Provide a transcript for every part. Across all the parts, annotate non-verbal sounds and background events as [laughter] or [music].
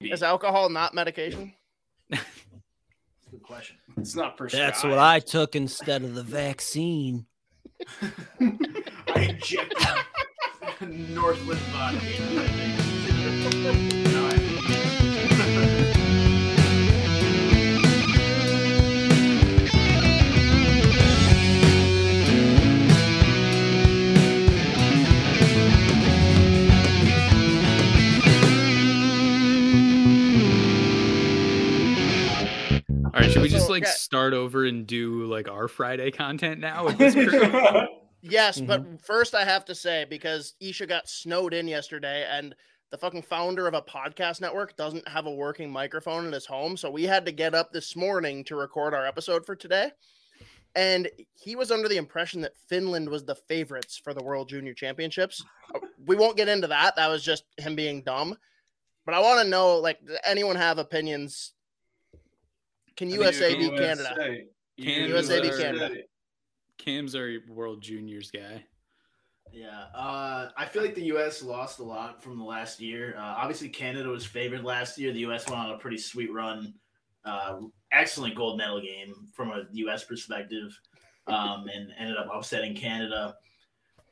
Is alcohol not medication? Good question. It's not prescribed. That's what I took instead of the vaccine. [laughs] I injected [laughs] Northwood vodka. [laughs] like yeah. start over and do like our Friday content now with this crew? Yes, Mhm. but first I have to say because Isha got snowed in yesterday and the fucking founder of a podcast network doesn't have a working microphone in his home, so we had to get up this morning to record our episode for today. And he was under the impression that Finland was the favorites for the World Junior Championships. Uh, We won't get into that. That was just him being dumb. But I want to know like does anyone have opinions? Can USA beat Canada? Can USA beat Canada. Cam's our World Juniors guy. Yeah, uh, I feel like the U.S. lost a lot from the last year. Uh, obviously, Canada was favored last year. The U.S. went on a pretty sweet run. Uh, excellent gold medal game from a U.S. perspective, um, [laughs] and ended up upsetting Canada.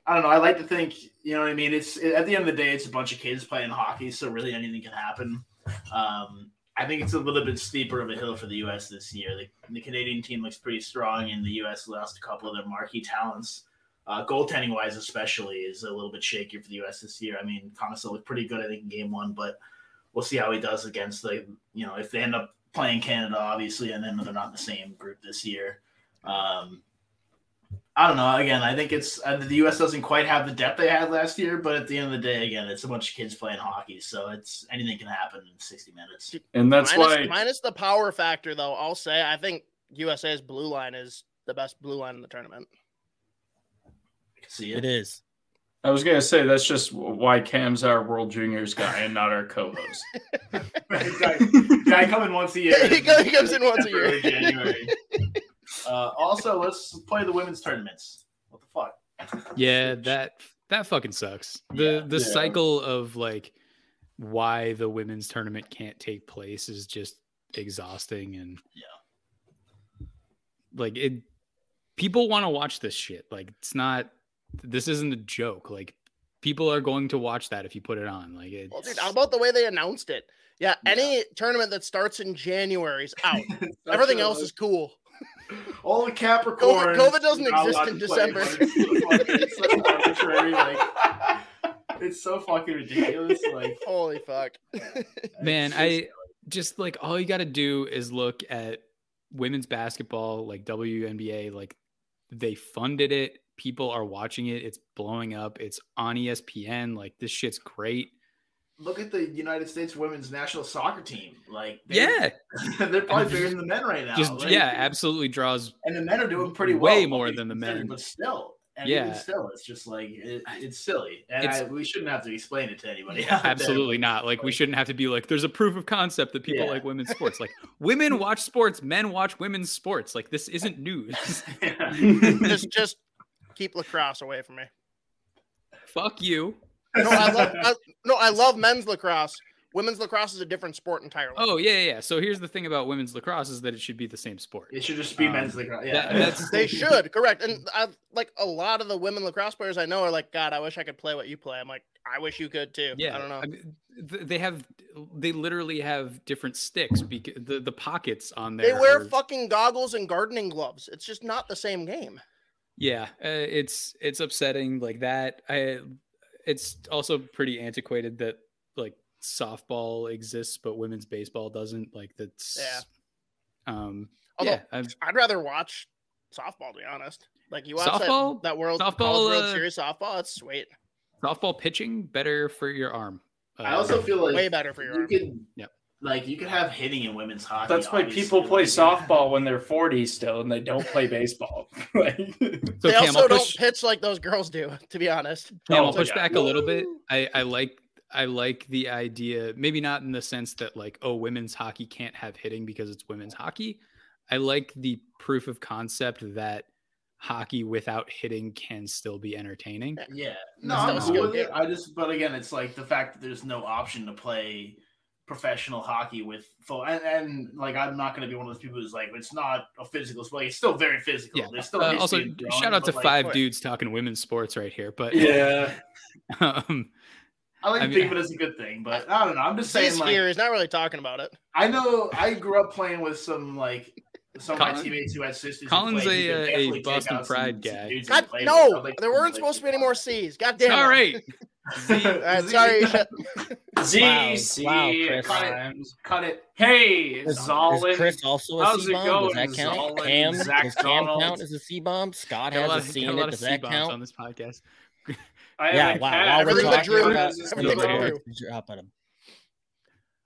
I don't know. I like to think, you know what I mean. It's at the end of the day, it's a bunch of kids playing hockey, so really anything can happen. Um, I think it's a little bit steeper of a hill for the U.S. this year. The, the Canadian team looks pretty strong, and the U.S. lost a couple of their marquee talents. Uh, goaltending wise, especially, is a little bit shakier for the U.S. this year. I mean, Commesso looked pretty good, I think, in game one, but we'll see how he does against the, you know, if they end up playing Canada, obviously, and then they're not in the same group this year. Um, I don't know. Again, I think it's uh, the U.S. doesn't quite have the depth they had last year, but at the end of the day, again, it's a bunch of kids playing hockey, so it's anything can happen in 60 minutes. And that's minus, why minus the power factor, though, I'll say I think USA's blue line is the best blue line in the tournament. I can see It it. is. I was gonna say that's just why Cam's our World Juniors guy and not our co-host. [laughs] [laughs] guy, guy coming once a year. [laughs] He comes- in once a year. January. Uh, also, let's play the women's tournaments. What the fuck? Yeah, that that fucking sucks. The Yeah. the Yeah. cycle of like why the women's tournament can't take place is just exhausting and Yeah. like it people want to watch this shit. Like it's not this isn't a joke. Like people are going to watch that if you put it on. Like it Well, dude, how about the way they announced it? Yeah, any tournament that starts in January is out. [laughs] Everything else is cool. [laughs] all the Capricorn. COVID doesn't exist in December. it's so arbitrary. Like, it's so fucking ridiculous. Like, [laughs] Holy fuck. [laughs] Man, it's I just- just like all you got to do is look at women's basketball, like WNBA, like they funded it. People are watching it. It's blowing up. It's on ESPN. Like this shit's great. Look at the United States women's national soccer team. Like, they- Yeah, [laughs] they're probably bigger than the men right now. just Like, yeah, absolutely draws. and the men are doing pretty well. Way all more things than the men. but still, and Yeah. even still, it's just like it, it's silly, and It's- I, we shouldn't have to explain it to anybody. Yeah, [laughs] out there. absolutely not. Like we shouldn't have to be like, there's a proof of concept that people Yeah. like women's sports. Like [laughs] women watch sports, men watch women's sports. Like this isn't news. just just keep lacrosse away from me. Fuck you. No, I love [laughs] I, no, I love men's lacrosse. women's lacrosse is a different sport entirely. Oh yeah, yeah. yeah. So here's the thing about women's lacrosse is that it should be the same sport. It should just be Um, men's lacrosse. Yeah, that- that's- They should, correct. And I, like a lot of the women lacrosse players I know are like, God, I wish I could play what you play. I'm like, I wish you could too. Yeah, I don't know. mean, they have, they literally have different sticks because the the pockets on there. they wear are- fucking goggles and gardening gloves. It's just not the same game. Yeah, uh, it's it's upsetting like that. I it's also pretty antiquated that like softball exists but women's baseball doesn't. Like that's Yeah. Um Although yeah, I've, I'd rather watch softball to be honest. Like you watch Softball? that, that World Softball, College World uh, Series softball. It's sweet. softball pitching better for your arm. I Uh, also feel like Way better for your you arm. could, Yep. Like you could have hitting in women's hockey. That's why obviously, people play like, softball [laughs] when they're 40 still and they don't play baseball. [laughs] Like- so they Cam, also I'll don't pitch like those girls do, to be honest. Cam, I'll Oh, push yeah. back a little bit. I, I like I like the idea, maybe not in the sense that like, oh, women's hockey can't have hitting because it's women's hockey. I like the proof of concept that hockey without hitting can still be entertaining. Yeah, no, I'm cool with it. I just, but again, it's like the fact that there's no option to play professional hockey with full, and, and like I'm not going to be one of those people who's like, it's not a physical sport. It's still very physical. Yeah. There's still Uh, also, in throwing, shout out to like, five dudes talking women's sports right here. But yeah. [laughs] um, I like I to think of it as a good thing, but I don't know. I'm just saying, He's like, here. He's not really talking about it. I know I grew up playing with some like some of my teammates who had sisters. who Colin's played, a, uh, a Boston Pride some guy. dudes who God, no, like there weren't like- supposed to be any more C's. God damn. all it. right. [laughs] All right, [laughs] uh, sorry. Isha. [laughs] ZC Wow, Chris. times. Cut it. Hey, Is, Zollin. is Chris also a How's it C bomb? Does going, that count? Zollin? Cam, Zach does Cam Donald? count as a C bomb? Scott Got a has lot a of, C got a in lot it. of Does C that bombs count? on this podcast. I Yeah, haven't wow. had While we're Everything but talking Drew. about Everything everything but but Drew. Drew. Drop at him.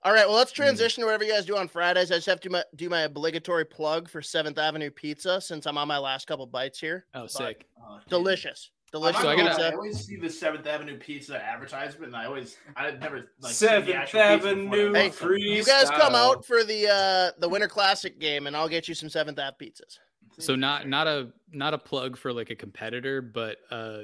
All right, well, let's transition to whatever you guys do on Fridays. I just have to ma- do my obligatory plug for Seventh Avenue Pizza since I'm on my last couple bites here. Oh, But sick. Oh, dude. Delicious, I'm delicious So I gotta- lie, I always see the Seventh Avenue Pizza advertisement, and I always, I never like Seventh actual pizza before I Avenue order Hey, something. You guys come out for the uh the Winter Classic game, and I'll get you some Seventh Ave pizzas. So not not a not a plug for like a competitor, but uh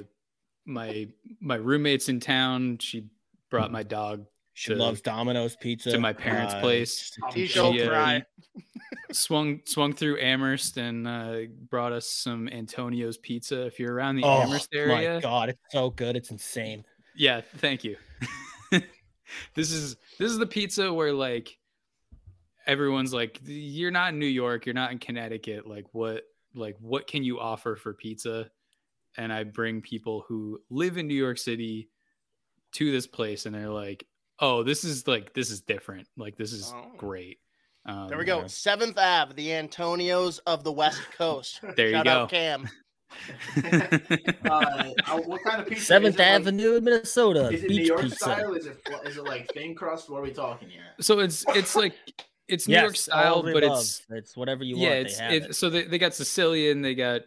my my roommate's in town. She brought my dog She to- loves Domino's pizza. to my parents' Uh, place. T-shirt She, uh, cry. [laughs] swung swung through Amherst and uh, brought us some Antonio's pizza. If you're around the Oh Amherst area, Oh my god, it's so good. It's insane. yeah, thank you. [laughs] this is this is the pizza where like everyone's like, you're not in New York, you're not in Connecticut. Like what like what can you offer for pizza? And I bring people who live in New York City to this place, and they're like, oh, this is like this is different. Like this is Oh. great. Um, There we go. yeah. Seventh Ave, the Antonios of the West Coast. [laughs] There you go. out Cam. [laughs] Uh, uh, what kind of pizza? Seventh is it, like- Avenue, Minnesota. Is it beach New York pizza. style? Is it fl- is it like thin crust? What are we talking here? So it's it's like it's New Yes, York style, but above. it's it's whatever you yeah, want. it's they have it, it. so they, they got Sicilian, they got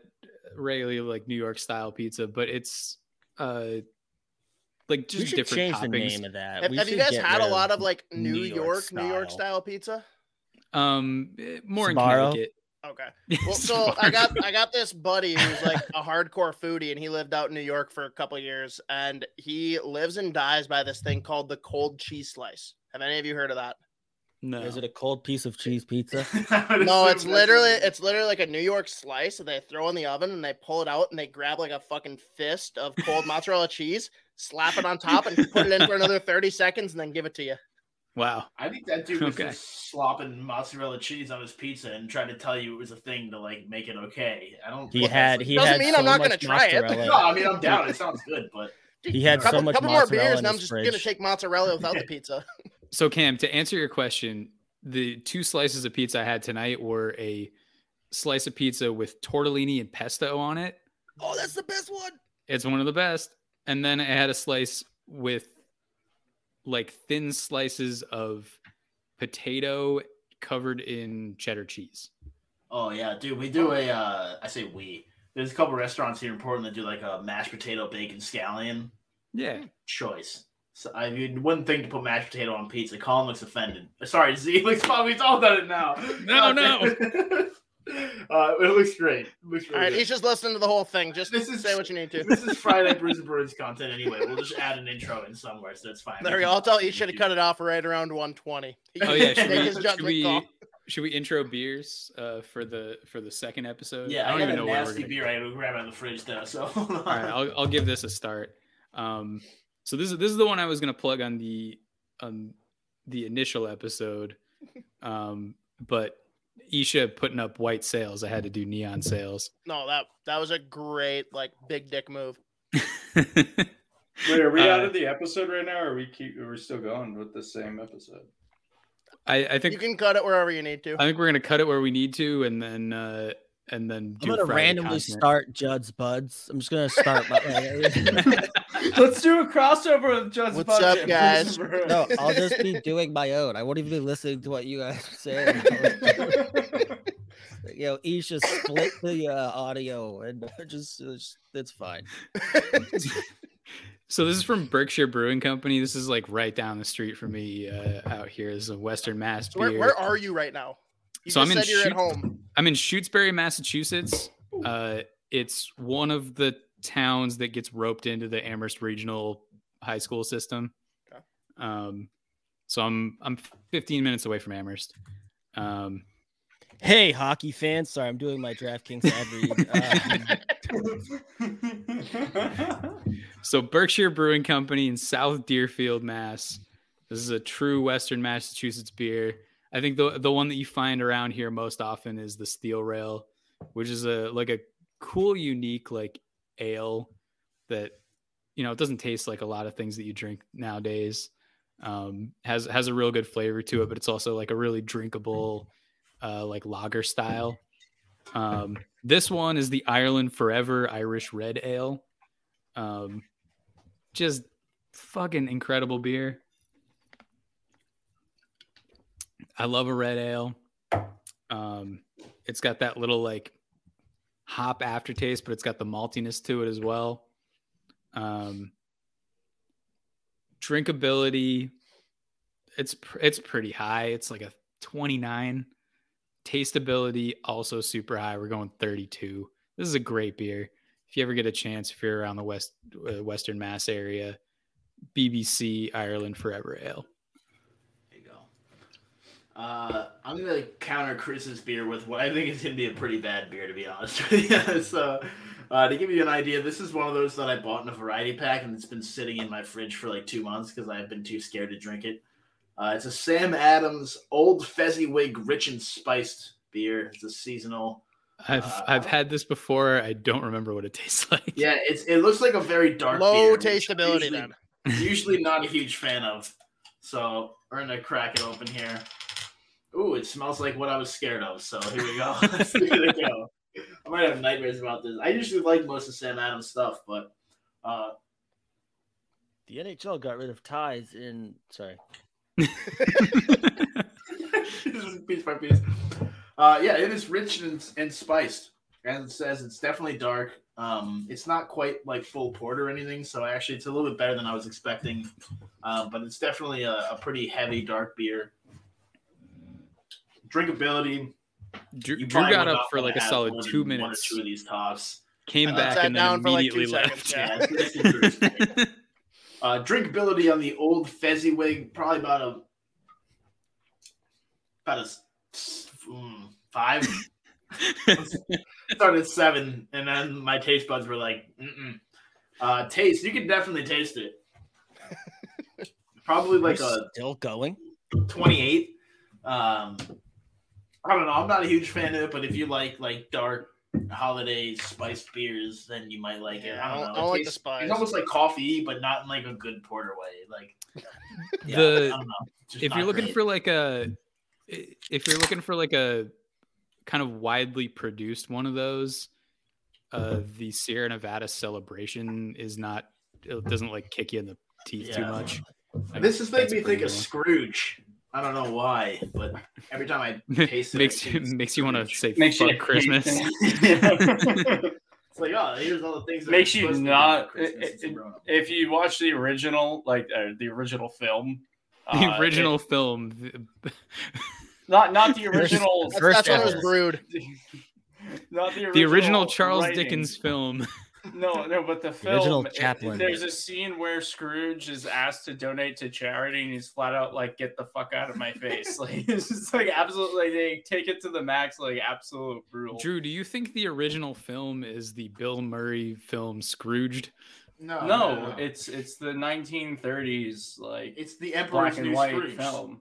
regularly like New York style pizza, but it's uh like We just should different change toppings. the name of that. Have, have you guys had a lot of like New, New York, York New York style. style pizza? Um, eh, more in Connecticut. Okay. [laughs] Well, so I got I got this buddy who's like a hardcore foodie, and he lived out in New York for a couple years, and he lives and dies by this thing called the cold cheese slice. Have any of you heard of that? No, Is it a cold piece of cheese pizza? [laughs] No, it's literally it's literally like a New York slice that they throw in the oven and they pull it out and they grab like a fucking fist of cold [laughs] mozzarella cheese, slap it on top, and put it in for another thirty seconds, and then give it to you. wow. I think that dude was Okay. just slopping mozzarella cheese on his pizza and trying to tell you it was a thing to like make it okay. I don't. He had that's he Doesn't had mean so I'm not gonna try it. No, I mean I'm down. It [laughs] sounds good, but He had couple, so much couple more beers, in and I'm just gonna take mozzarella without the pizza. So Cam, to answer your question, the two slices of pizza I had tonight were a slice of pizza with tortellini and pesto on it. Oh, that's the best one. It's one of the best. And then I had a slice with like thin slices of potato covered in cheddar cheese. oh yeah, dude, we do a. Uh, I say we. There's a couple restaurants here in Portland that do like a mashed potato bacon scallion Yeah. choice. So I mean, one thing to put mashed potato on pizza. Colin looks offended. Sorry, Z [laughs] looks. Oh, we've all done it now. No, God no. it. [laughs] Uh, it looks great. It looks really All right, good. he's just listening to the whole thing. Just This is- say what you need to. This is Friday [laughs] Bruce and Bruins content anyway. We'll just add an intro in somewhere, so it's fine. There we go. I'll tell you, should have cut it off right around 120. He Oh yeah, should we, should we should we intro beers uh, for the for the second episode? Yeah, I, don't got even a know where we're nasty gonna beer I had to grab out of the fridge though. So All right, I'll I'll give this a start. Um, so this is this is the one I was gonna plug on the on the initial episode, [laughs] um, but Isha putting up white sails. I had to do neon sails. No, that that was a great like big dick move. [laughs] Wait, are we Uh, out of the episode right now, or are we keep? Are we still going with the same episode? I I think You can cut it wherever you need to. I think we're gonna cut it where we need to, and then uh, and then I'm gonna Friday randomly content. start Judd's buds. I'm just gonna start. My, [laughs] [laughs] Let's do a crossover with Judd's buds. What's up, guys? [laughs] no, I'll just be doing my own. I won't even be listening to what you guys say. you know, Isha split the uh, audio and just, just it's fine. So this is from Berkshire Brewing Company. This is like right down the street from me uh, out here. This is a Western Mass So where, beer. where are you right now? You So just I'm in said you're at home. I'm in Shutesbury, Massachusetts. Uh, it's one of the towns that gets roped into the Amherst Regional High School system. Okay. Um, so I'm I'm 15 minutes away from Amherst. Um, Hey, hockey fans. Sorry, I'm doing my DraftKings ad read. Um, [laughs] [laughs] so Berkshire Brewing Company in South Deerfield, Mass. This is a true Western Massachusetts beer. I think the the one that you find around here most often is the Steel Rail, which is a like a cool, unique like ale that you know it doesn't taste like a lot of things that you drink nowadays. Um, has has a real good flavor to it, but it's also like a really drinkable, uh, like lager style. Um, this one is the Ireland Forever Irish Red Ale. Um, just fucking incredible beer. I love a red ale. Um, it's got that little like hop aftertaste, but it's got the maltiness to it as well. Um, drinkability, it's it's pretty high. It's like a 29. Tasteability also super high. We're going 32. This is a great beer. If you ever get a chance, if you're around the west uh, Western Mass area, BBC Ireland Forever Ale. There you go. Uh, I'm gonna counter Chris's beer with what I think is gonna be a pretty bad beer, to be honest with you. [laughs] so, uh, to give you an idea, this is one of those that I bought in a variety pack, and it's been sitting in my fridge for like two months because I've been too scared to drink it. Uh, it's a Sam Adams Old Fezziwig Rich and Spiced beer. It's a seasonal. I've Uh, I've had this before. I don't remember what it tastes [laughs] like. Yeah, it's it looks like a very dark Low beer, which I'm tasteability usually- then. usually not a huge fan of. So we're gonna crack it open here. Ooh, it smells like what I was scared of. So here we go. Let's give it a go. I might have nightmares about this. I usually like most of Sam Adams stuff, but uh, the NHL got rid of ties in. Sorry. [laughs] [laughs] piece by piece. Uh, yeah, it is rich and, and spiced. As it says, it's definitely dark. Um, it's not quite like full port or anything, so actually it's a little bit better than I was expecting. Um, but it's definitely a, a pretty heavy dark beer. Drinkability. Drew, Drew got up for like a solid more than two one or minutes. two of these tops. Came I back and then down for like two immediately seconds, left. yeah. [laughs] Yeah. Uh, drinkability on the old Fezziwig, probably about a about a s- mm, five. [laughs] Started at seven, and then my taste buds were like, Mm-mm. Uh, taste. You can definitely taste it. Probably like We're a still going. 28. Um, I don't know. I'm not a huge fan of it, but if you like like dark holiday spiced beers, then you might like it. I don't I know. don't- It I don't like the tastes- spice. It's almost like coffee, but not in like a good porter way. Like, [laughs] yeah, The- I don't know. If you're looking great. for like a if you're looking for like a kind of widely produced one of those uh the sierra nevada celebration is not it doesn't like kick you in the teeth too much Like, this is making me think of Scrooge. I don't know why, but every time I [laughs] taste it, makes I you makes you want to Scrooge. say Makes you fuck christmas [laughs] [laughs] It's like, oh, here's all the things. that Makes you supposed to be not- it- it- if you watch the original, like uh, the original film, the uh, original film Not not the original. That's, First that's when it was brewed. not the original, The original Charles writing. Dickens film. No, no, but the film. original it- there's a scene where Scrooge is asked to donate to charity, and he's flat out like, "Get the fuck out of my face!" [laughs] Like it's just like absolutely. They take it to the max, like absolute brutal. Drew, do you think the original film is the Bill Murray film Scrooged? No, no, it's it's the 1930s like it's the Emperor's black and New white Scrooge. film.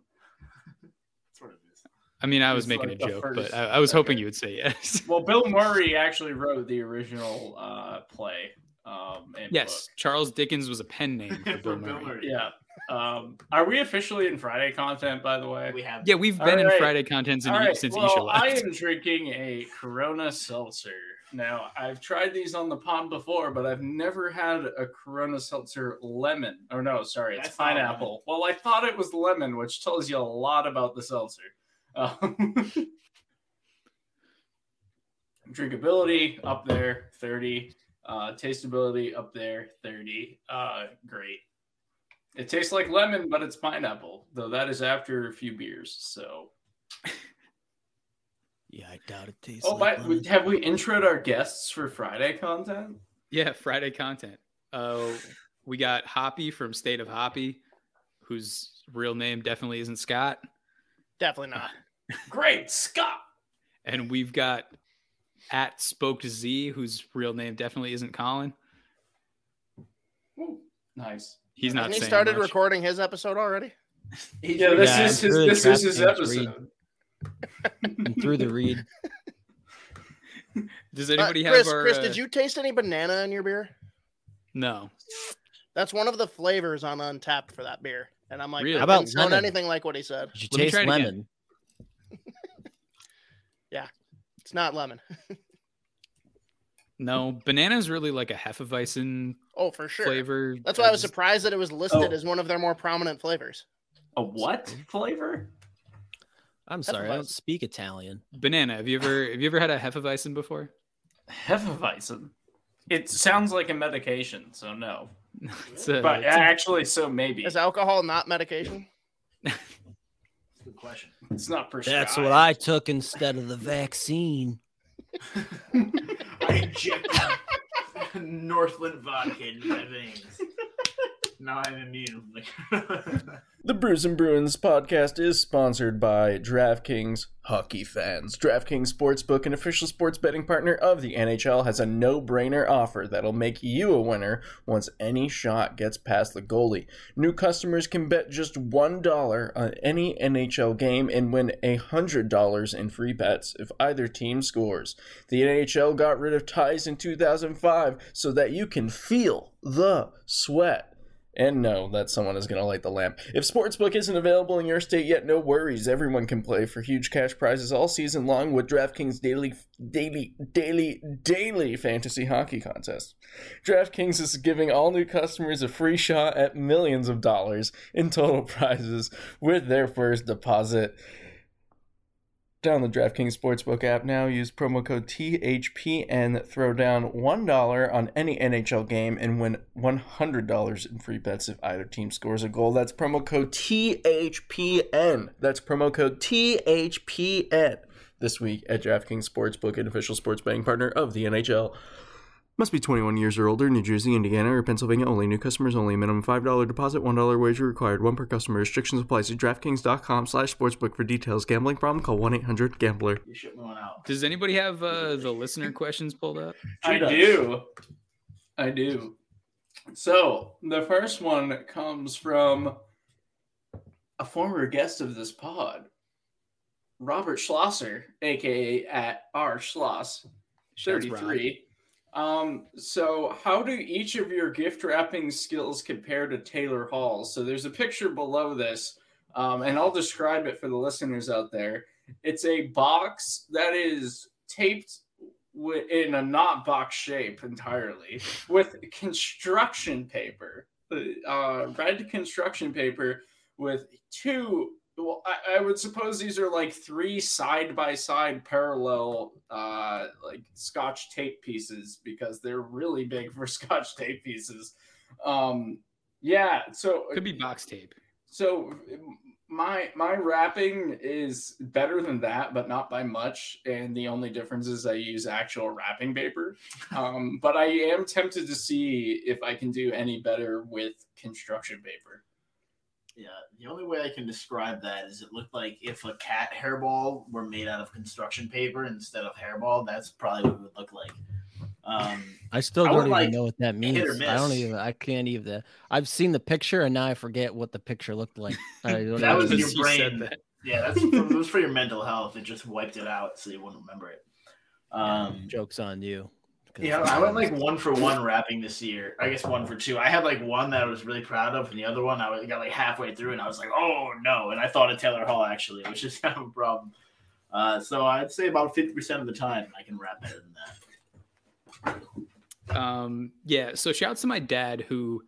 That's what it is. I mean, I was making like a joke, first- but I, I was hoping you would say yes. [laughs] Well, Bill Murray actually wrote the original uh, play. Um, and yes, Charles Dickens was a pen [laughs] name for For Bill Bill Murray. book. Murray. Yeah. Um, are we officially in Friday content, by the way? We have Yeah, we've All been in. Friday content since, All right. since well, Isha I am drinking a Corona Seltzer. Now, I've tried these on the pond before, but I've never had a Corona Seltzer lemon. Or no, sorry, it's That's pineapple. Well, I thought it was lemon, which tells you a lot about the seltzer. Um, drinkability up there, 30. Uh, tasteability up there, 30. Uh, great. It tastes like lemon, but it's pineapple, though that is after a few beers. So [laughs] Yeah, I doubt it tastes. Oh, like but have we introed our guests for Friday content? Yeah, Friday content. Uh, we got Hoppy from State of Hoppy, whose real name definitely isn't Scott, Definitely not. Great, Scott. and we've got at Spoke to Z, whose real name definitely isn't Colin. Ooh, nice. He's not Hasn't he started much. recording his episode already? Yeah, this Yeah, is his. through the This is his episode. [laughs] through the read. [laughs] Does Uh, anybody Chris, have our? Chris, uh, did you taste any banana in your beer? No. That's one of the flavors on Untappd for that beer. And I'm like, Really? that How about didn't lemon? anything like what he said. Did you Let me taste try it again. lemon? It's not lemon. [laughs] No, banana's really like a Hefeweizen Oh, for sure. flavor. That's why I was surprised that it was listed Oh. as one of their more prominent flavors. A what flavor? I'm sorry, I don't speak Italian. Banana. Have you ever have you ever had a Hefeweizen before? Hefeweizen. It sounds like a medication, so no. [laughs] It's a, But it's a- actually, so maybe Is alcohol not medication? [laughs] That's good question. it's not prescribed. That's what I took instead of the vaccine. [laughs] I injected [laughs] Northland vodka into my veins. Now I'm immune. [laughs] The Brews and Bruins podcast is sponsored by DraftKings Hockey Fans. DraftKings Sportsbook, an official sports betting partner of the NHL, has a no brainer offer that'll make you a winner once any shot gets past the goalie. New customers can bet just $1 on any NHL game and win $100 in free bets if either team scores. The NHL got rid of ties in 2005 so that you can feel the sweat and know that someone is going to light the lamp. If Sportsbook isn't available in your state yet, no worries. Everyone can play for huge cash prizes all season long with DraftKings daily, daily, daily, daily fantasy hockey contest. DraftKings is giving all new customers a free shot at millions of dollars in total [laughs] prizes with their first deposit. Download the DraftKings Sportsbook app now. Use promo code THPN. Throw down $1 on any NHL game and win $100 in free bets if either team scores a goal. That's promo code THPN. That's promo code THPN this week at DraftKings Sportsbook, an official sports betting partner of the NHL. Must be 21 years or older, New Jersey, Indiana, or Pennsylvania only. New customers only. Minimum $5 deposit, $1 wager required. One per customer. Restrictions apply. See DraftKings.com slash sportsbook for details. Gambling problem? Call 1-800-GAMBLER. you shut one out. Does anybody have uh, the listener questions pulled up? I do. I do. So the first one comes from a former guest of this pod, Robert Schlosser, aka at R Schloss, Shouts, Rob. 33. Um, so how do each of your gift wrapping skills compare to Taylor Hall's? So there's a picture below this, um, and I'll describe it for the listeners out there. It's a box that is taped wi- in a not box shape entirely with construction paper, uh, red construction paper with two. Well, I, I would suppose these are like three side by side parallel, uh, like Scotch tape pieces because they're really big for [laughs] Scotch tape pieces. Um, yeah, so Could be box tape. so my my wrapping is better than that, but not by much. And the only difference is I use actual wrapping paper. [laughs] Um, but I am tempted to see if I can do any better with construction paper. Yeah, the only way I can describe that is it looked like if a cat hairball were made out of construction paper instead of hairball, that's probably what it would look like. Um, I still I don't would even like know what that means. I don't even. I can't even. I've seen the picture and now I forget what the picture looked like. I [laughs] don't That was even- your You said brain. that. yeah, that's for, it was for [laughs] your mental health. It just wiped it out so you wouldn't remember it. Um, jokes on you. 'Cause Yeah, I went like one for one rapping this year. I guess one for two. I had like one that I was really proud of, and the other one I got like halfway through, and I was like, "Oh no!" And I thought of Taylor Hall actually, which is [laughs] kind of a problem. Uh, so I'd say about fifty percent of the time I can rap better than that. Um, yeah. So shouts to my dad who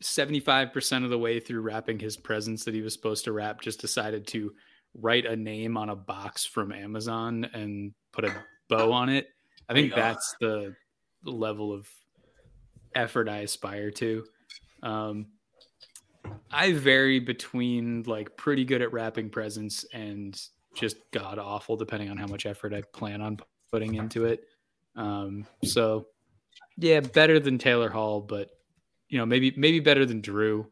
75% of the way through wrapping his presents that he was supposed to wrap just decided to write a name on a box from Amazon and put a bow on it. I think There you go. that's the level of effort I aspire to. Um, I vary between like pretty good at wrapping presents and just god awful, depending on how much effort I plan on putting into it. Um, so yeah, better than Taylor Hall, but you know, maybe maybe better than Drew,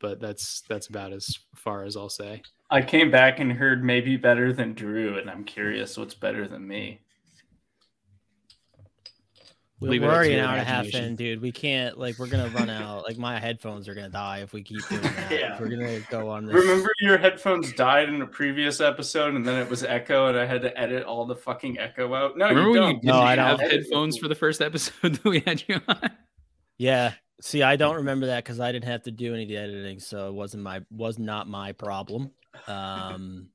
but that's that's about as far as I'll say. I came back and heard maybe better than Drew, and I'm curious what's better than me. We're, Leave it we're already an hour and a half in, dude. We can't like we're gonna run out. Like my headphones are gonna die if we keep doing [laughs] that. Yeah. If we're gonna go on this. Remember your headphones died in a previous episode, and then it was echo, and I had to edit all the fucking echo out. No, Remember you when don't. you didn't No, I have don't. headphones for the first episode [laughs] that we had you on? Yeah. See, I don't remember that because I didn't have to do any of the editing, so it wasn't my was not my problem. Um,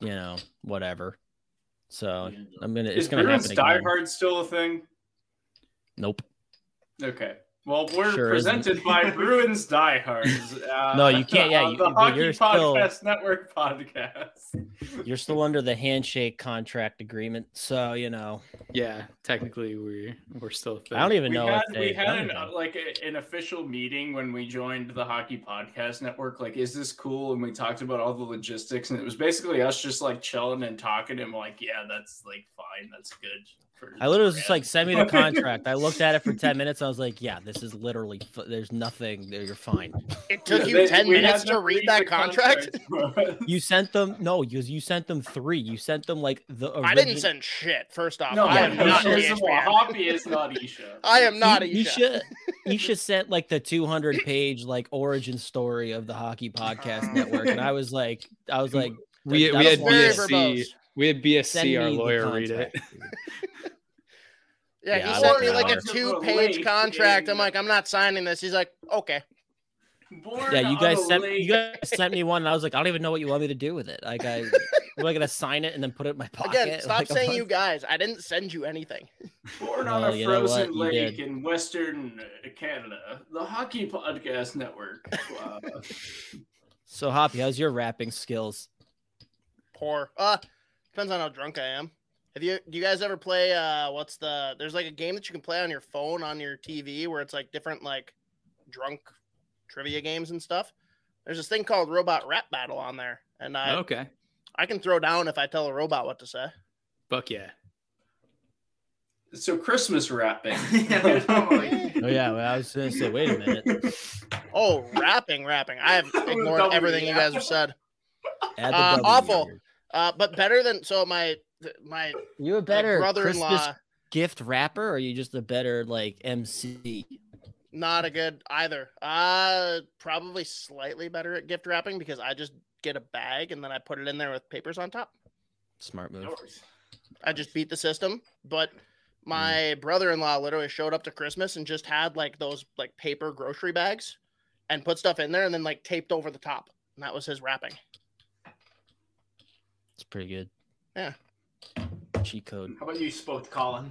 you know, whatever. So I'm gonna. It's Is gonna Bruins happen Die. Hard still a thing? Nope. Okay. Well, we're Sure isn't. presented by [laughs] Bruins Die Hards. Uh, No, you can't- yeah, on you- the but Hockey you're still- Podcast Network podcast. [laughs] You're still under the handshake contract agreement, so you know. yeah, technically we're we're still. a. I don't even we know. had if we they've had an, anything. uh, like a, an official meeting when we joined the Hockey Podcast Network. Like, is this cool? And we talked about all the logistics, and it was basically us just like chilling and talking. And like, yeah, that's like fine, that's good. For I literally was just like, send me the contract. I looked at it for 10 [laughs] minutes. I was like, yeah, this is literally, f- there's nothing there. You're fine. It took Yeah, you 10 minutes to read that contract? contract. [laughs] You sent them, no, you, you sent them three. You sent them like the. I didn't send shit. First off, no, I am no, not first of all, Hoppy is not Isha. [laughs] I am not you, Isha. Isha, Isha sent like the 200 page like origin story of the Hockey Podcast Network. And I was like, I was like, we that- we had that's why- Very BSC verbose. We had BSC our lawyer read it. [laughs] Yeah, Yeah, he I sent like me like a two-page Link contract. I'm like, I'm not signing this. He's like, okay. Born Yeah, you guys sent lake. you guys sent me one, and I was like, I don't even know what you want me to do with it. Like, I [laughs] am I gonna sign it and then put it in my pocket? Again, stop Like, saying you guys. I didn't send you anything. [laughs] Born on Well, a you know what? frozen lake did. in Western uh, Canada, the Hockey Podcast Network. Wow. So, Hoppy, how's your rapping skills? Poor. Uh, depends on how drunk I am. Have you? Do you guys ever play? Uh, what's the? There's like a game that you can play on your phone on your TV where it's like different like drunk trivia games and stuff. There's this thing called Robot Rap Battle on there, and I okay, I can throw down if I tell a robot what to say. fuck yeah. so Christmas rapping. [laughs] Yeah. [laughs] Oh yeah, well, I was gonna say, wait a minute. Oh, rapping, rapping. I have [laughs] ignored everything you guys have said. Uh, awful. here. Uh, but better than so my my, You a better brother-in-law. Christmas gift rapper, or are you just a better like MC? Not a good either. Uh probably slightly better at gift wrapping because I just get a bag and then I put it in there with papers on top. Smart move. I just beat the system. But my brother-in-law literally showed up to Christmas and just had like those like paper grocery bags and put stuff in there and then like taped over the top. And that was his wrapping. It's pretty good. Yeah. Cheat code. How about you spoke to Colin?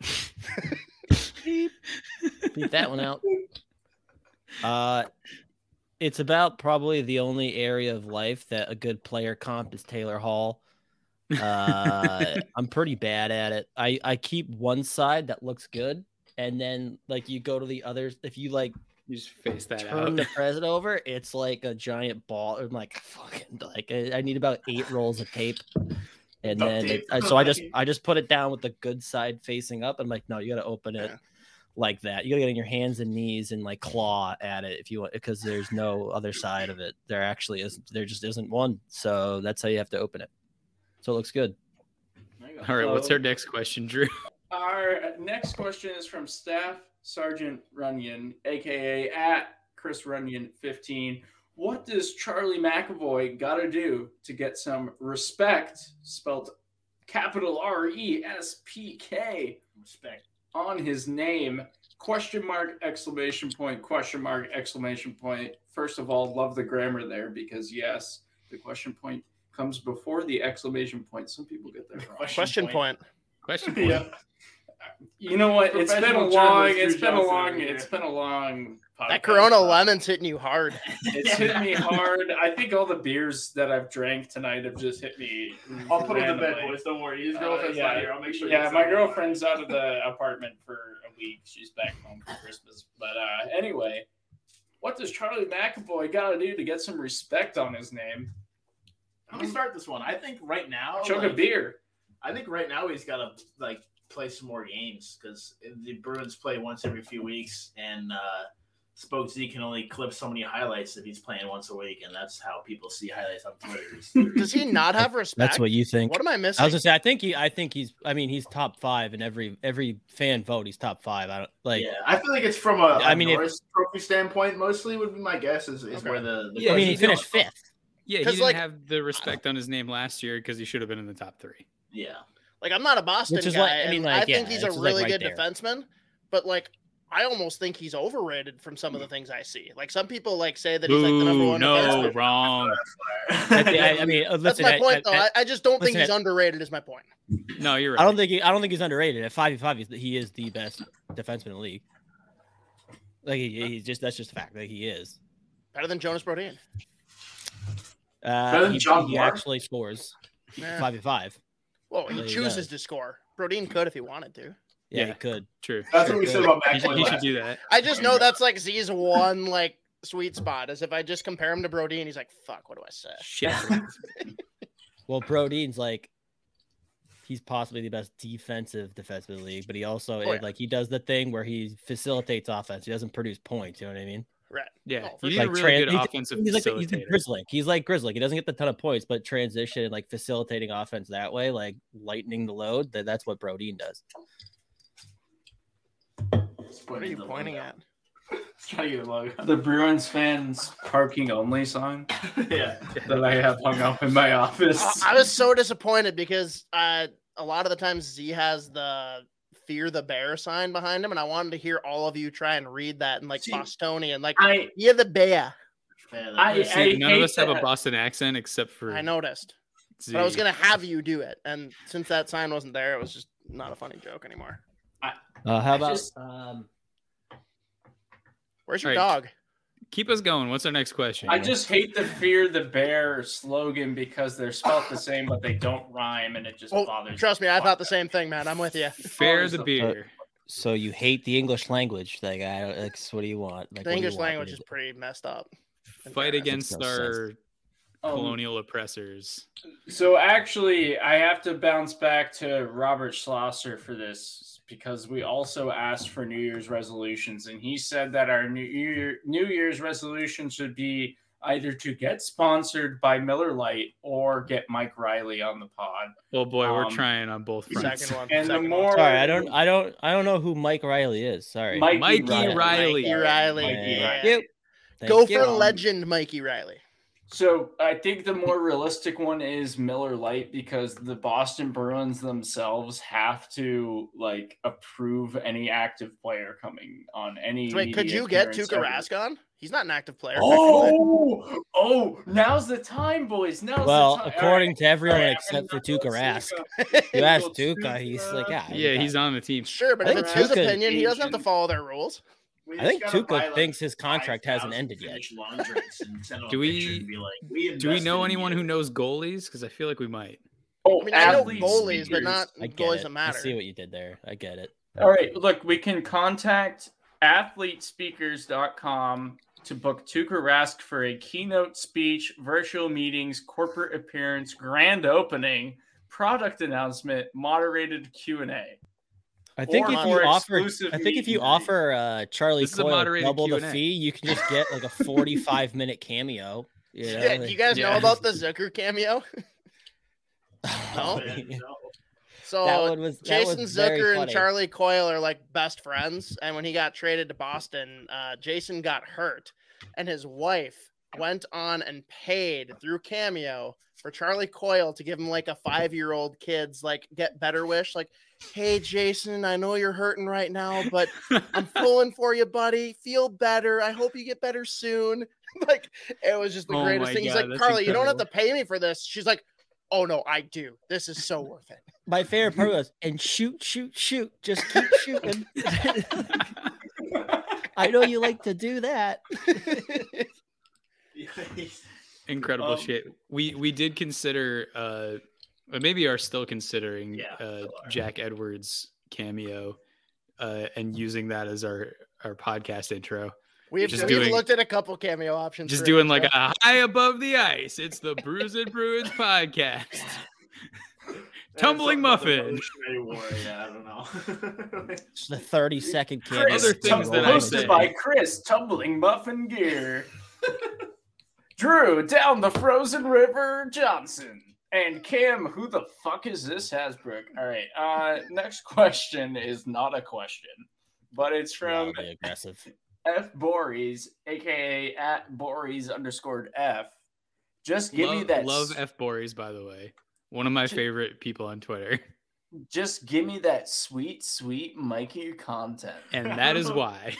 [laughs] Beep that one out. Uh, it's about probably the only area of life that a good player comp is Taylor Hall. Uh, [laughs] I'm pretty bad at it. I I keep one side that looks good, and then like you go to the others. If you like You just face that turn out. the [laughs] present over, it's like a giant ball. I'm like fucking like I, I need about eight rolls of tape, and Duct then tape. it, I- so I just I just put it down with the good side facing up. I'm like, no, you got to open it Yeah. like that. You got to get on your hands and knees and like claw at it if you want, because there's no other side of it. There actually is. There just isn't one. So that's how you have to open it. So it looks good. There you go. All right, what's our next question, Drew? Our next question is from Staff Sergeant Runyon, aka at Chris Runyon 15. What does Charlie McAvoy got to do to get some respect, spelled capital R E S P K, Respect. on his name? Question mark, exclamation point, question mark, exclamation point. First of all, love the grammar there because, yes, the question point comes before the exclamation point. Some people get that wrong. Question point. Question. [laughs] point. Yeah. You know what? It's been a long. It's been a long. It's been a long. That. Corona lemon's hitting you hard. [laughs] It's hit me hard. I think all the beers that I've drank tonight have just hit me. I'll put him to bed, boys. Don't worry. His Uh, girlfriend's yeah. not here. I'll make sure. Yeah, my girlfriend's out of the apartment for a week. She's back home for Christmas. But uh, anyway, what does Charlie McAvoy got to do to get some respect on his name? Let me start this one. I think right now, Chug a beer. I think right now he's got to like play some more games because the Bruins play once every few weeks, and uh, Spoke Z can only clip so many highlights if he's playing once a week, and that's how people see highlights on Twitter. [laughs] Does he not have respect? That's what you think. What am I missing? I was gonna say, I think he, I think he's, I mean, he's top five in every every fan vote. He's top five. I don't like. yeah, I feel like it's from a, a I mean, if- Norris Trophy standpoint. Mostly would be my guess is, is Okay. where the, the Yeah, I mean, he question- finished fifth. Yeah, he didn't like- have the respect on his name last year because he should have been in the top three. Yeah, Like I'm not a Boston guy. like- I and mean, I like, think yeah, he's a it's just, like, really right good there. defenseman, but like I almost think he's overrated from some of the things I see. Like some people like say that he's like the number Ooh, one no, defenseman. wrong. I, I- I mean, uh, That's my point, I- though. I, I, I just don't think he's I- underrated. Is my point. No, you're right. I don't think he, I don't think he's underrated. At five five, he is the best defenseman in the league. Like he, he's just that's just a fact. Like he is. Better than Jonas Brodin. Uh, Better than he, John he Mark? actually scores five v five. Well, he There chooses to score. Brodin could if he wanted to. Yeah, Yeah. he could. True. that's what we said about He should, he should do that. I just know that's like Z's one like sweet spot. Is if I just compare him to Brodin, he's like, "Fuck, what do I say?" Shit. [laughs] Well, Brodin's like he's possibly the best defensive defenseman in the league, but he also Oh, yeah. like he does the thing where he facilitates offense. He doesn't produce points. You know what I mean? Right. Yeah, Oh, for he's sure. a Like, really tran- good he's- offensive He's like he's a facilitator. Grizzly. He's like Grizzly. He doesn't get the ton of points, but transition like facilitating offense that way, like lightening the load. That that's what Brodin does. What are you pointing at? Trying to get a logo. [laughs] The Bruins fans parking only sign [laughs] yeah. that I have hung up in my office. I I was so disappointed because uh, a lot of the times Z has the fear the bear sign behind him, and I wanted to hear all of you try and read that in like See, Bostonian, like I yeah, the bear. Yeah, I- See, I none of hate us have a. Boston accent except for I noticed, Z. but I was gonna have you do it, and since that sign wasn't there, it was just not a funny joke anymore. Uh, how I about just- um, Where's your All right. dog? Keep us going. What's our next question? I just hate the fear the bear slogan because they're spelled the same, but they don't rhyme, and it just Oh, bothers. trust me, I thought the same thing, man. I'm with you. fair the Uh, beer. so you hate the English language? Like, I don't, like what do you want? Like, The English want? language is pretty messed up. Fight against no our Um, colonial oppressors. So actually, I have to bounce back to Robert Schlosser for this because we also asked for New Year's resolutions, and he said that our New Year New Year's resolution should be either to get sponsored by Miller Lite or get Mike Riley on the pod. Well, boy, we're um, trying on both fronts. One. And the more one. Sorry, I don't, I don't, I don't know who Mike Riley is. Sorry. Mikey, Mikey Riley. Riley. Mikey Riley. Mikey yeah. Thank you. Thank Go for legend, Mikey Riley. So I think the more realistic one is Miller Lite because the Boston Bruins themselves have to like approve any active player coming on any. Wait, could you get appearance Tuukka ever. Rask on? He's not an active player. Oh, oh! Now's the time, boys. Now's Well, the time. according to everyone All right, except for Tuukka gonna Rask, [laughs] you ask Tuukka, Tuukka, he's like, ah, yeah, Yeah, he's on the team. Sure, but I if it's his Tuukka- opinion, he doesn't have to follow their rules. We I think just gotta Tuukka like, thinks his contract hasn't ended yet. Finnish long drinks and send [laughs] them Do we- picture and be like, we Do we know anyone you. who knows goalies? Because I feel like we might. Oh, I mean, I know athletes, goalies, but speakers. not I get goalies it. that I see what you did there. I get it. All right, look, we can contact athletespeakers.com to book Tuukka Rask for a keynote speech, virtual meetings, corporate appearance, grand opening, product announcement, moderated Q&A. I think if you offer, I think if you and offer uh, Charlie This is a Coyle moderated double the Q&A. fee, you can just get like a forty-five minute cameo. You know? Yeah, do you guys know about the [laughs] Zucker cameo? [laughs] No? So that one was that Jason was very Zucker and. Charlie Coyle are like best friends, and when he got traded to Boston, uh, Jason got hurt, and his wife went on and paid through Cameo for Charlie Coyle to give him like a five-year-old kid's like get better wish, like, "Hey Jason, I know you're hurting right now, but I'm [laughs] pulling for you, buddy. Feel better. I hope you get better soon." [laughs] like it was just the Oh greatest my thing. He's like, that's "Carly, you don't have to pay me for this." She's like, "Oh no, I do. This is so worth it." My favorite part was and shoot, shoot, shoot. Just keep [laughs] shooting. I know you like to do that. Incredible Um, shit. We we did consider uh or maybe are still considering Yeah, uh still. Jack Edwards cameo uh and using that as our our podcast intro. We've, Just we've doing- looked at a couple cameo options. Just doing like a high above the ice. It's the Brews and Bruins [laughs] podcast. [laughs] Tumbling muffin. Yeah, I don't know. [laughs] It's the thirty second cameo. Chris, Other things that I hosted by Chris, tumbling muffin gear. Drew down the frozen river Johnson. And Cam, who the fuck is this Hasbrook? All right. Uh next [laughs] question is not a question, but it's from Wildly aggressive. F Bories, aka at Bories underscored F. Just give love, me that love F Bories, by the way. One of my Ju- favorite people on Twitter. [laughs] just give me that sweet, sweet Mikey content. And that is [laughs] why.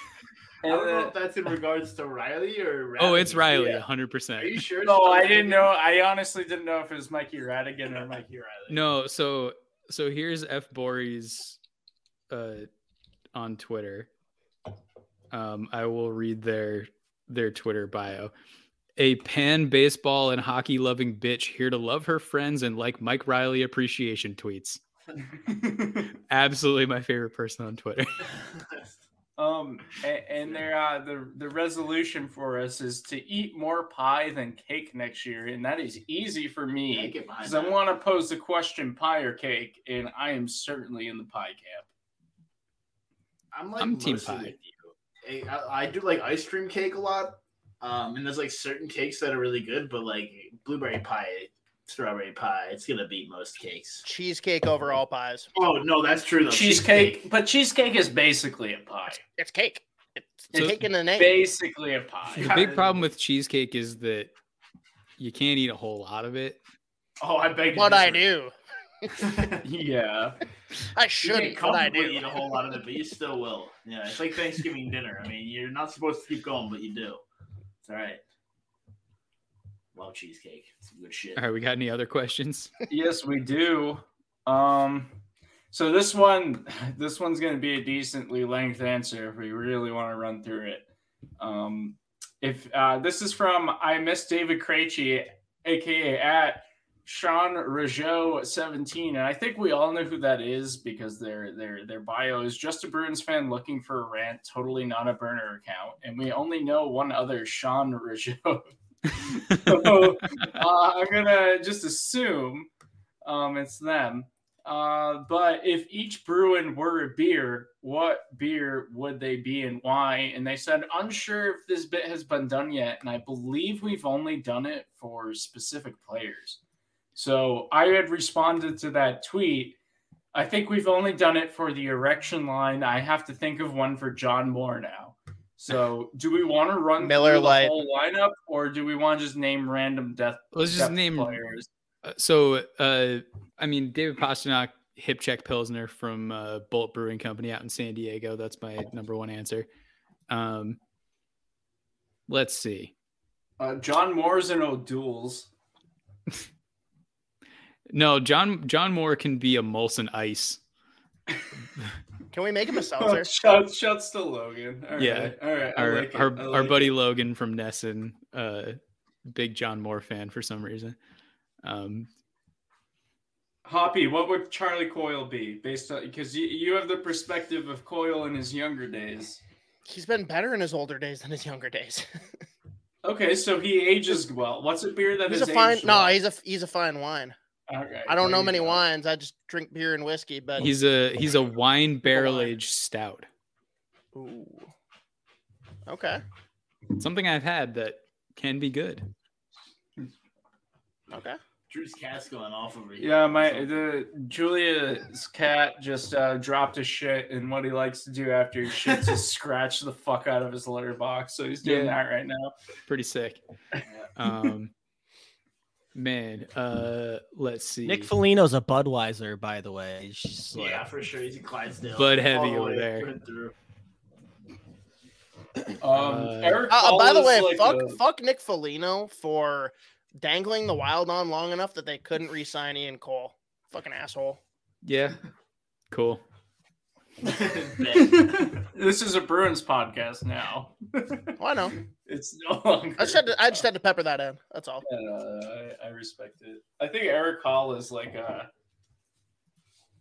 I don't know if that's in regards to Reilly or Oh, it's Reilly. Reilly, Yeah. hundred Are percent. you sure? it's no, I didn't know. I honestly didn't know if it was Mikey Radigan or Mikey Reilly. No, so so here's F Bories uh on Twitter. Um I will read their their Twitter bio. A pan baseball and hockey loving bitch here to love her friends and like Mike Reilly appreciation tweets. [laughs] Absolutely my favorite person on Twitter. [laughs] um, and, and their uh, the the resolution for us is to eat more pie than cake next year, and that is easy for me get behind because I want to pose the question: pie or cake? And I am certainly in the pie camp. I'm like I'm team pie. with you. I, I- I do like ice cream cake a lot. Um, and there's like certain cakes that are really good, but like blueberry pie, strawberry pie, it's gonna beat most cakes. cheesecake over all pies. Oh no, that's true though. Cheesecake, but cheesecake is basically a pie. It's cake. It's So- cake in the name. Basically a pie. The big problem with cheesecake is that you can't eat a whole lot of it. Oh, I beg. to What I do, [laughs] [laughs] yeah. I shouldn't, can't but I do. eat a whole lot of it, but you still will. Yeah, it's like Thanksgiving dinner. I mean, you're not supposed to keep going, but you do. It's all right. Love cheesecake. It's some good shit. All right, we got any other questions? [laughs] Yes, we do. Um, so this one, [sighs] this one's going to be a decently length answer if we really want to run through it. Um, if uh, this is from I miss David Krejci, aka at Sean Rougeau 17, and I think we all know who that is because their their their bio is just a Bruins fan looking for a rant, totally not a burner account, and we only know one other Sean Rougeau. [laughs] [laughs] so uh, I'm gonna just assume um, it's them. Uh, but if each Bruin were a beer, what beer would they be and why? And they said unsure if this bit has been done yet, and I believe we've only done it for specific players. So I had responded to that tweet. I think we've only done it for the erection line. I have to think of one for John Moore now. So, do we want to run Miller through the Lite. whole lineup, or do we want to just name random death? Let's just name players. Uh, So, uh, I mean, David Pastrnak, hip check Pilsner from uh, Bolt Brewing Company out in San Diego. That's my number one answer. Um, let's see. Uh, John Moore's and O'Doul's. [laughs] No, John John Moore can be a Molson Ice. [laughs] Can we make him a [laughs] seltzer? Shout, shouts to Logan. All right, Yeah. all right. I Our like our, I our buddy it. Logan from Nesson, uh, big John Moore fan for some reason. Um, Hoppy, what would Charlie Coyle be based on? Because you, you have the perspective of Coyle in his younger days. He's been better in his older days than his younger days. [laughs] Okay, so he ages well. What's a beer that he's is a fine. aged No, well? he's a he's a fine wine. Okay, I don't know many go. wines. I just drink beer and whiskey. But He's a he's a wine barrel aged stout. Ooh. Okay. Something I've had that can be good. Okay. Drew's cat's going off over here. Yeah, my the Julia's cat just uh, dropped a shit, and what he likes to do after he shits [laughs] is scratch the fuck out of his litter box. So he's doing Yeah. that right now. Pretty sick. [laughs] Um, man, uh, let's see. Nick Foligno's a Budweiser, by the way. He's just like, Yeah, for sure. He's a Clydesdale. Bud heavy the over there. through and through. Um, Uh, Eric. Uh, by the way, like fuck a- fuck Nick Foligno for dangling the wild on long enough that they couldn't re-sign Ian Cole. Fucking asshole. Yeah, cool. [laughs] this is a Bruins podcast now. Well, I know. It's no longer. I just had to, I just had to pepper that in. That's all. Uh, I, I respect it. I think Erik Haula is like a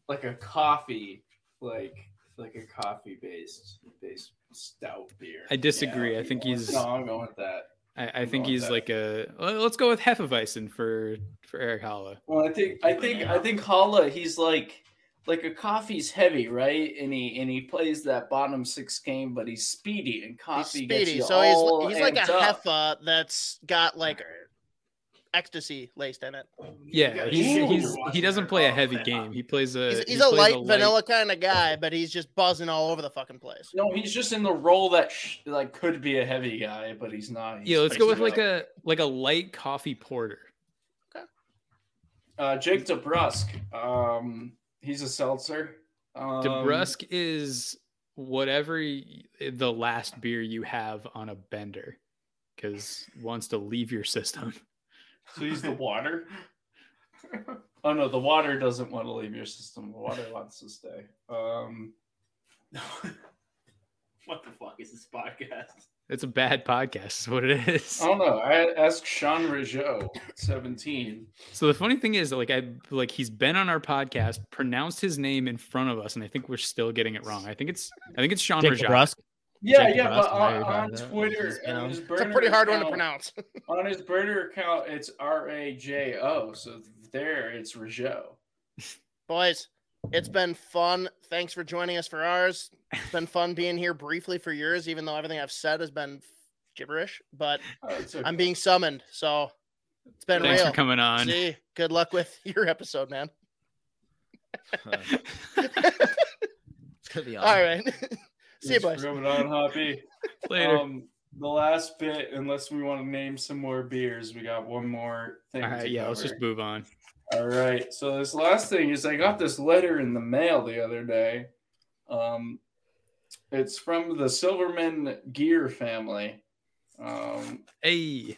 like a coffee, like like a coffee based based stout beer. I disagree. I think he's- no. I'm going with that. I, I think he's that. like a. Let's go with Hefeweizen for for Erik Haula. Well, I think I think I think Haula he's like like a coffee's heavy, right? And he and he plays that bottom six game, but he's speedy and He's coffee gets speedy, you so all he's he's like a up. heffa that's got like ecstasy laced in it. Yeah, gotta he's, he's he doesn't play a heavy game. He plays a. He's, he he's a plays light vanilla kind of guy, but he's just buzzing all over the fucking place. No, he's just in the role that sh- like could be a heavy guy, but he's not. He's Yeah, let's go with like up. a like a light coffee porter. Okay. Uh, Jake DeBrusk. Um, he's a seltzer. Um, DeBrusk is whatever y- the last beer you have on a bender, because wants to leave your system. So he's the water. [laughs] oh no, the water doesn't want to leave your system. The water wants to stay. Um, [laughs] what the fuck is this podcast? It's a bad podcast, is what it is. I don't know. I asked Sean Rougeau, seventeen. So the funny thing is, like I like he's been on our podcast, pronounced his name in front of us, and I think we're still getting it wrong. I think it's I think it's Sean Dick Rajak. Yeah, Jake yeah, DeBrusk, but on, on. Twitter, He's been on on- his It's a pretty hard one to pronounce. [laughs] On his burner account, it's R A J O. So there, it's Rougeau. Boys, it's been fun. Thanks for joining us for ours. It's been fun being here briefly for yours, even though everything I've said has been gibberish. But Oh, okay. I'm being summoned, so it's been Thanks real. for coming on. See, good luck with [laughs] your episode, man. It's gonna be [laughs] awesome. right. [laughs] See you, Just boys. moving on, Hoppy. Later. Um, the last bit, unless we want to name some more beers, we got one more thing. All to right, yeah, let's just move on. All right. So this last thing is I got this letter in the mail the other day. Um, it's from the Silverman Gear family, um, Hey,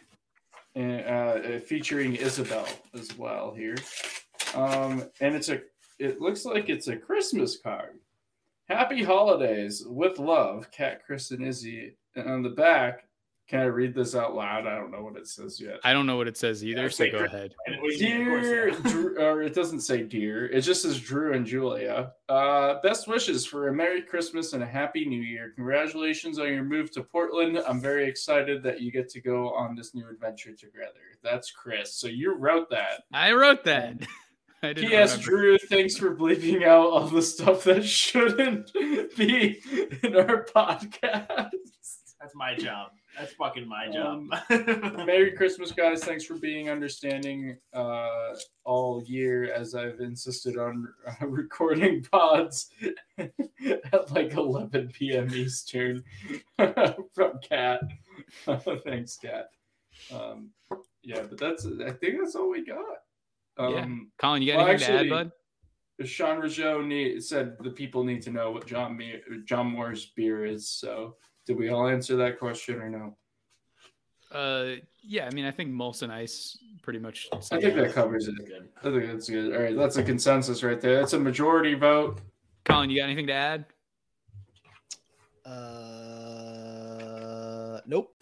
and, uh, featuring Isabel as well here. Um, and it's a. It looks like it's a Christmas card. Happy holidays with love, Cat, Chris, and Izzy. And on the back, can I read this out loud? I don't know what it says yet. I don't know what it says either, Yeah, so go ahead. And what do you mean, of course, Dear. [laughs] Drew, or it doesn't say dear. It just says Drew and Julia. Uh, best wishes for a Merry Christmas and a Happy New Year. Congratulations on your move to Portland. I'm very excited that you get to go on this new adventure together. That's Chris. So you wrote that. I wrote that. [laughs] I P.S. Drew, thanks for bleeping out all the stuff that shouldn't [laughs] be in our podcast. That's my job. That's fucking my job. Um, [laughs] Merry Christmas, guys. Thanks for being understanding uh, all year as I've insisted on uh, [laughs] recording pods [laughs] at like 11 p.m. Eastern from Cat. Thanks, Cat. Um, yeah, but that's I think that's all we got. Um, Colin, you got well, anything actually- to add, bud? Sean Rougeau need, said the people need to know what John Me- John Moore's beer is. So, did we all answer that question or no? Uh, yeah, I mean, I think Molson Ice pretty much. I think that. that covers it. Good. I think that's good. All right, that's a consensus right there. That's a majority vote. Colin, you got anything to add? Uh, nope.